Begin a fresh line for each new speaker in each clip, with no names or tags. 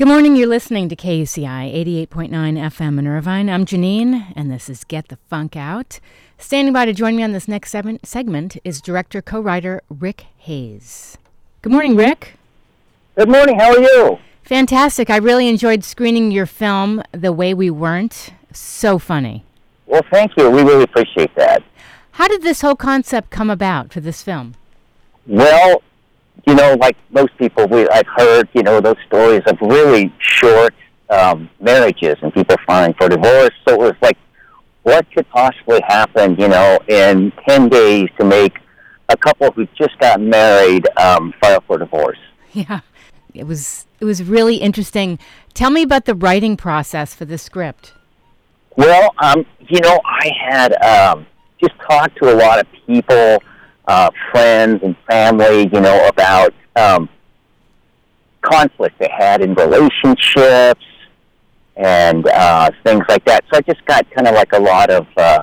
Good morning. You're listening to KUCI 88.9 FM in Irvine. I'm Janine, and this is Get the Funk Out. Standing by to join me on this next segment is director co writer Rick Hayes. Good morning, Rick.
Good morning. How are you?
Fantastic. I really enjoyed screening your film, The Way We Weren't. So funny.
Well, thank you. We really appreciate that.
How did this whole concept come about for this film?
Well, you know, like most people, we I've heard, you know, those stories of really short um, marriages and people filing for divorce. So it was like, what could possibly happen, you know, in ten days to make a couple who just got married um, file for divorce?
Yeah, it was it was really interesting. Tell me about the writing process for the script.
Well, um, you know, I had um, just talked to a lot of people uh, friends and family, you know, about um, conflict they had in relationships and uh, things like that. So I just got kind of like a lot of uh,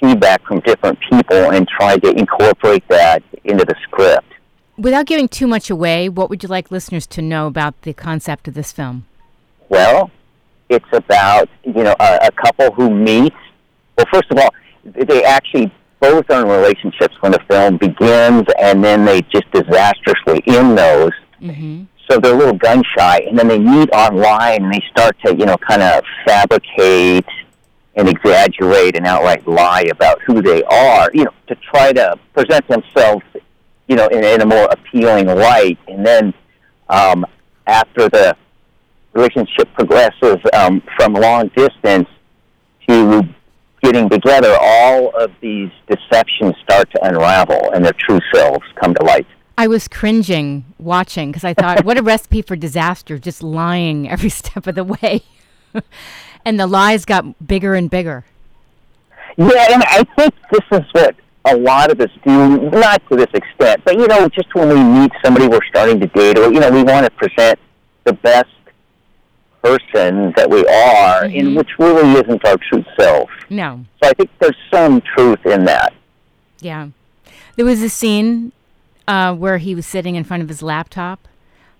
feedback from different people and tried to incorporate that into the script.
Without giving too much away, what would you like listeners to know about the concept of this film?
Well, it's about you know a, a couple who meet. Well, first of all, they actually both are in relationships when the film begins, and then they just disastrously end those. Mm-hmm. So they're a little gun shy, and then they meet online, and they start to, you know, kind of fabricate and exaggerate and outright lie about who they are, you know, to try to present themselves, you know, in, in a more appealing light. And then um, after the relationship progresses um, from long distance to getting together, all of these deceptions start to unravel and their true selves come to light.
I was cringing watching because I thought, what a recipe for disaster, just lying every step of the way. and the lies got bigger and bigger.
Yeah, and I think this is what a lot of us do, not to this extent, but you know, just when we meet somebody we're starting to date, or you know, we want to present the best person that we are, mm-hmm. in which really isn't our true self.
No.
So I think there's some truth in that.
Yeah. There was a scene uh, where he was sitting in front of his laptop.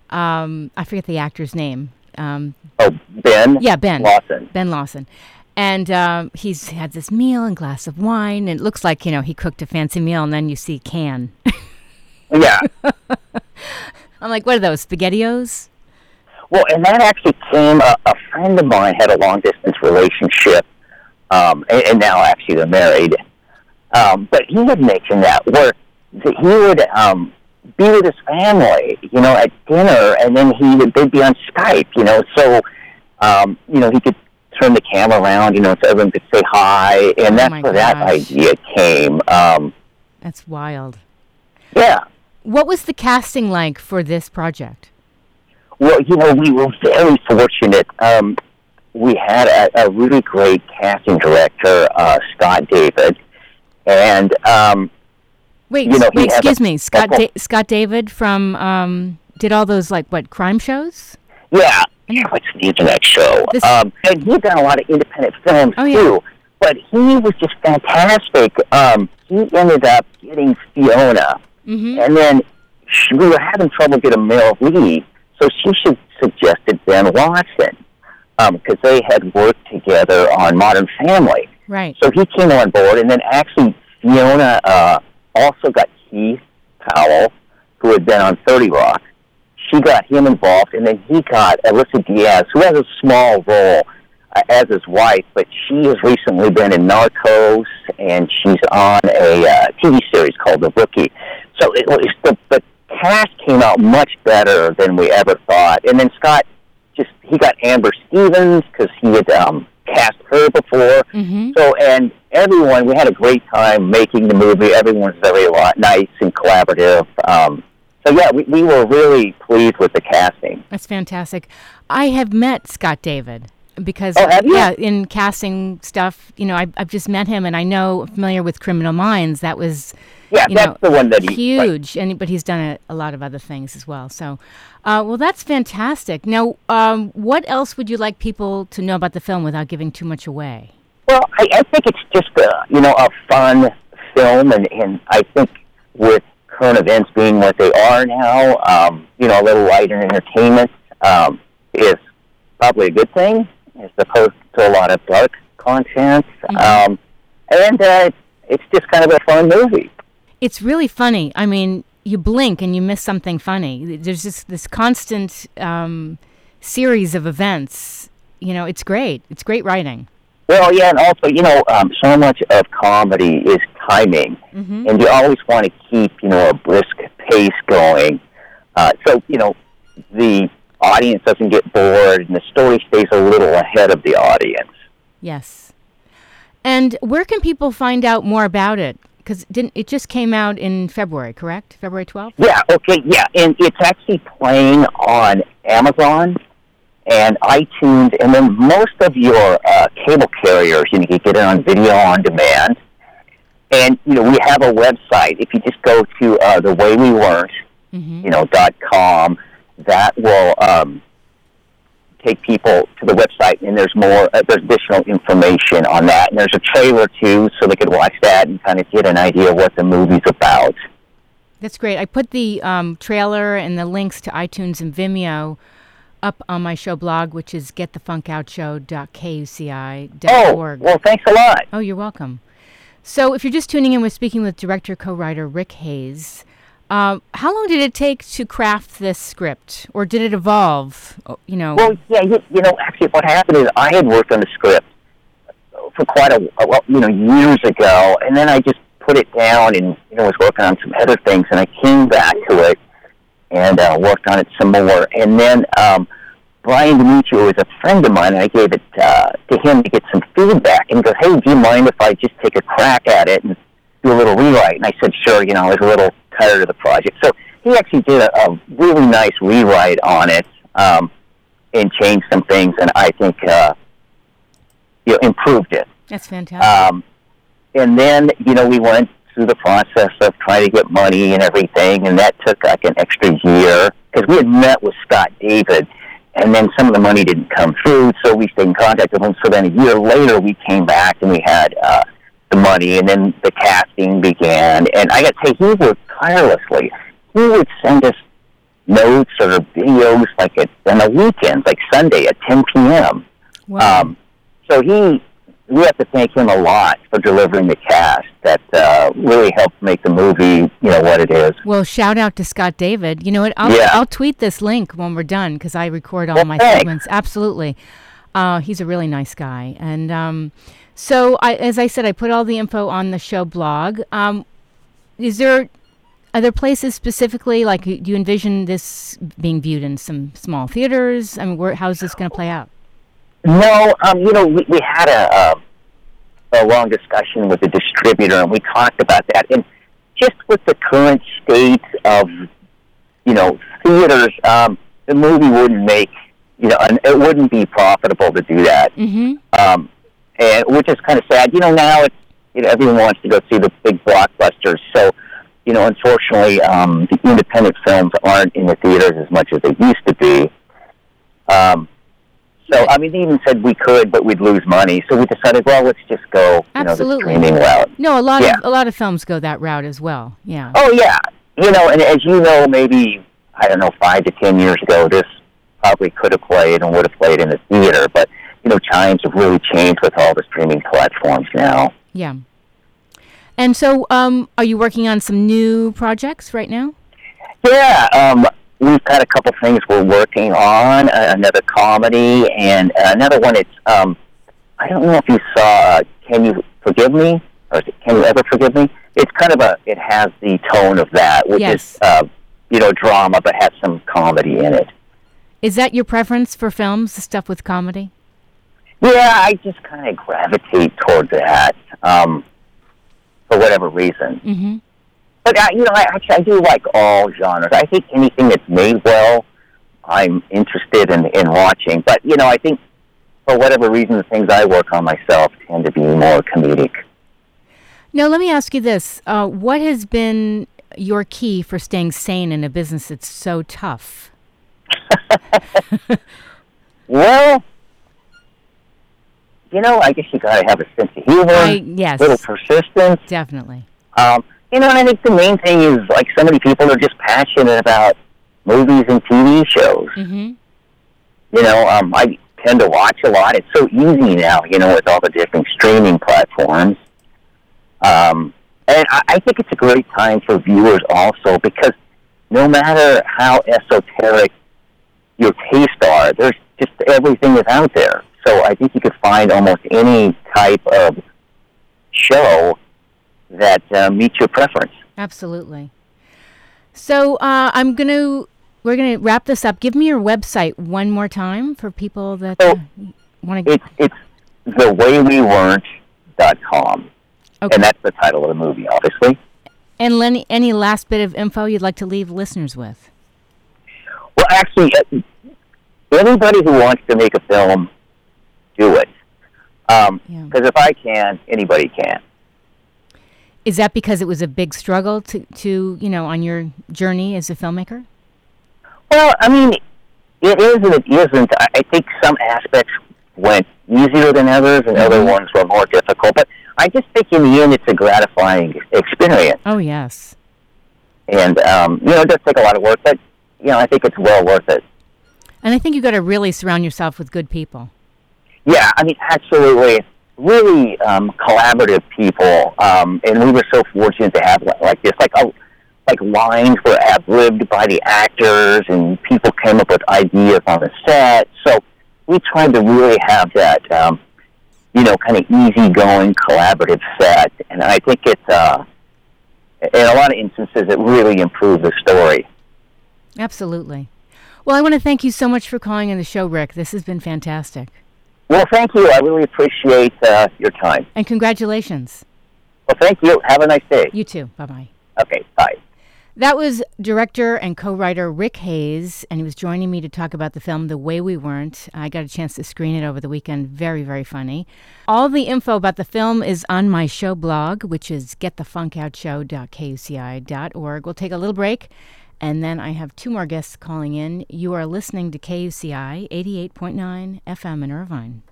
Um, I forget the actor's name. Um,
oh, Ben?
Yeah, Ben.
Lawson.
Ben Lawson. And um, he's had this meal and glass of wine, and it looks like, you know, he cooked a fancy meal, and then you see can.
yeah.
I'm like, what are those, SpaghettiOs?
Well, and that actually came. A, a friend of mine had a long distance relationship, um, and, and now actually they're married. Um, but he had mentioned that where that he would um, be with his family, you know, at dinner, and then he would they'd be on Skype, you know, so um, you know he could turn the camera around, you know, so everyone could say hi, and
oh
that's where
gosh.
that idea came. Um,
that's wild.
Yeah.
What was the casting like for this project?
Well, you know, we were very fortunate. Um, we had a, a really great casting director, uh, Scott David, and um,
wait,
you know,
wait, excuse a, me, Scott da- Scott David from um, did all those like what crime shows?
Yeah, yeah what's the internet show? This, um, and he'd done a lot of independent films
oh,
too.
Yeah.
But he was just fantastic. Um, he ended up getting Fiona,
mm-hmm.
and then she, we were having trouble getting male lead. So she should, suggested Ben Lawson because um, they had worked together on Modern Family.
Right.
So he came on board, and then actually Fiona uh, also got Keith Powell, who had been on 30 Rock. She got him involved, and then he got Alyssa Diaz, who has a small role uh, as his wife, but she has recently been in Narcos, and she's on a uh, TV series called The Rookie. So it was the, the cast came out much better than we ever thought. And then Scott just he got Amber Stevens because he had um, cast her before.
Mm-hmm.
So and everyone, we had a great time making the movie. Everyone's very nice and collaborative. Um, so yeah, we, we were really pleased with the casting.
That's fantastic. I have met Scott David because
oh,
yeah, in casting stuff, you know, I, I've just met him, and I know familiar with Criminal Minds. That was
yeah,
you
that's
know,
the one that he
huge, and but he's done a, a, lot of other things as well. So, uh, well, that's fantastic. Now, um, what else would you like people to know about the film without giving too much away?
Well, I, I think it's just a you know a fun film, and and I think with current events being what they are now, um, you know, a little lighter entertainment um, is probably a good thing as opposed to a lot of dark content.
Mm-hmm.
Um, and uh, it's just kind of a fun movie.
It's really funny. I mean, you blink and you miss something funny. There's just this constant um, series of events. You know, it's great. It's great writing.
Well, yeah, and also, you know, um, so much of comedy is timing,
Mm-hmm.
and you always want to keep, you know, a brisk pace going. Uh, so, you know, the audience doesn't get bored, and the story stays a little ahead of the audience.
Yes. And where can people find out more about it? Because didn't it just came out in February, correct? February 12th?
Yeah, okay, yeah, and it's actually playing on Amazon and iTunes, and then most of your uh, cable carriers, you, know, you can get it on video on demand. And you know, we have a website. If you just go to uh, the way we weren't,
Mm-hmm.
you know, dot com, that will um, take people to the website, and there's more, uh, there's additional information on that. And there's a trailer too, so they could watch that and kind of get an idea of what the movie's about.
That's great. I put the um, trailer and the links to iTunes and Vimeo up on my show blog, which is getthefunkoutshow.kuci.org.
Oh, well, thanks a lot.
Oh, you're welcome. So, if you're just tuning in, we're speaking with director co-writer Rick Hayes. Uh, how long did it take to craft this script, or did it evolve? Oh, You know,
Well, yeah, you, you know, actually, what happened is I had worked on the script for quite a, a you know, years ago, and then I just put it down and you know was working on some other things, and I came back to it and uh, worked on it some more, and then um, Brian Demetrio is a friend of mine, and I gave it uh, to him to get some feedback, and he goes, "Hey, do you mind if I just take a crack at it and do a little rewrite?" And I said, "Sure." You know, I was a little tired of the project, so he actually did a, a really nice rewrite on it. Um, and changed some things, and I think uh, you know improved it.
that's fantastic.
Um, and then you know we went through the process of trying to get money and everything, and that took like an extra year because we had met with Scott David, and then some of the money didn't come through, so we stayed in contact with him. So then a year later, we came back and we had uh, the money, and then the casting began. And I got to say, he worked tirelessly. He would send us notes or videos like at on the weekends, like Sunday at 10 p.m.
wow.
Um, so he, we have to thank him a lot for delivering the cast that uh, really helped make the movie, you know, what it is.
Well, shout out to Scott David. You know what? I'll,
Yeah.
I'll tweet this link when we're done because I record all
Well,
my
thanks.
segments. Absolutely. Uh, he's a really nice guy. And um, so, I, as I said, I put all the info on the show blog. Um, is there are there places specifically like do you envision this being viewed in some small theaters? I mean, where, how's this going to play out?
No, um, you know, we, we had a, a, a long discussion with the distributor, and we talked about that. And just with the current state of, you know, theaters, um, the movie wouldn't make, you know, and it wouldn't be profitable to do that.
Mm-hmm.
um, and which is kind of sad. You know, now it's you know everyone wants to go see the big blockbusters. So, you know, unfortunately, um, the independent films aren't in the theaters as much as they used to be. Um, so, I mean, they even said we could, but we'd lose money. So we decided, well, let's just go, you know, the streaming route.
No, a lot
Yeah.
of a lot of films go that route as well. Yeah.
Oh yeah, you know, and as you know, maybe I don't know, five to ten years ago, this probably could have played and would have played in the theater, but you know, times have really changed with all the streaming platforms now.
Yeah. And so, um, are you working on some new projects right now?
Yeah, um, we've got a couple things we're working on. Uh, another comedy and another one. It's um, I don't know if you saw. Uh, Can you forgive me? Or is it Can you ever forgive me? It's kind of a. It has the tone of that, which
Yes.
is uh, you know drama, but has some comedy in it.
Is that your preference for films, the stuff with comedy?
Yeah, I just kind of gravitate toward that um, for whatever reason.
Mm-hmm.
But I, you know, I actually I do like all genres. I think anything that's made well, I'm interested in in watching. But you know, I think for whatever reason, the things I work on myself tend to be more comedic.
Now, let me ask you this: uh, What has been your key for staying sane in a business that's so tough?
Well, you know, I guess you got to have a sense of humor,
I yes,
little persistence.
definitely.
Um, you know, and I think the main thing is like so many people are just passionate about movies and TV shows.
Mm-hmm.
You know, um, I tend to watch a lot. It's so easy now, you know, with all the different streaming platforms. Um, and I, I think it's a great time for viewers also because no matter how esoteric your tastes are, there's just everything is out there. So I think you could find almost any type of show that uh, meets your preference.
Absolutely. So uh, I'm going to we're going to wrap this up. Give me your website one more time for people that uh, want to.
It's it's thewayweweren't.com. Okay. And that's the title of the movie, obviously.
And Lenny, any last bit of info you'd like to leave listeners with?
Well, actually, uh, anybody who wants to make a film, do it. Because um, yeah. if I can, anybody can.
Is that because it was a big struggle to, to you know, on your journey as a filmmaker?
Well, I mean, it is and it isn't. I think some aspects went easier than others, and mm-hmm. other ones were more difficult. But I just think in the end, it's a gratifying experience.
Oh yes.
And um, you know, it does take a lot of work, but you know, I think it's well worth it.
And I think you've got to really surround yourself with good people.
Yeah, I mean, absolutely. Really um, collaborative people, um, and we were so fortunate to have like this. Like, a, like lines were ad-libbed by the actors, and people came up with ideas on the set. So we tried to really have that, um, you know, kind of easygoing, collaborative set, and I think it's, uh, in a lot of instances, it really improved the story.
Absolutely. Well, I want to thank you so much for calling in the show, Rick. This has been fantastic.
Well, thank you. I really appreciate uh, your time.
And congratulations.
Well, thank you. Have a nice day.
You too. Bye bye.
Okay, bye.
That was director and co writer Rick Hayes, and he was joining me to talk about the film The Way We Weren't. I got a chance to screen it over the weekend. Very, very funny. All the info about the film is on my show blog, which is getthefunkoutshow.kuci.org. We'll take a little break, and then I have two more guests calling in. You are listening to KUCI 88.9 FM in Irvine.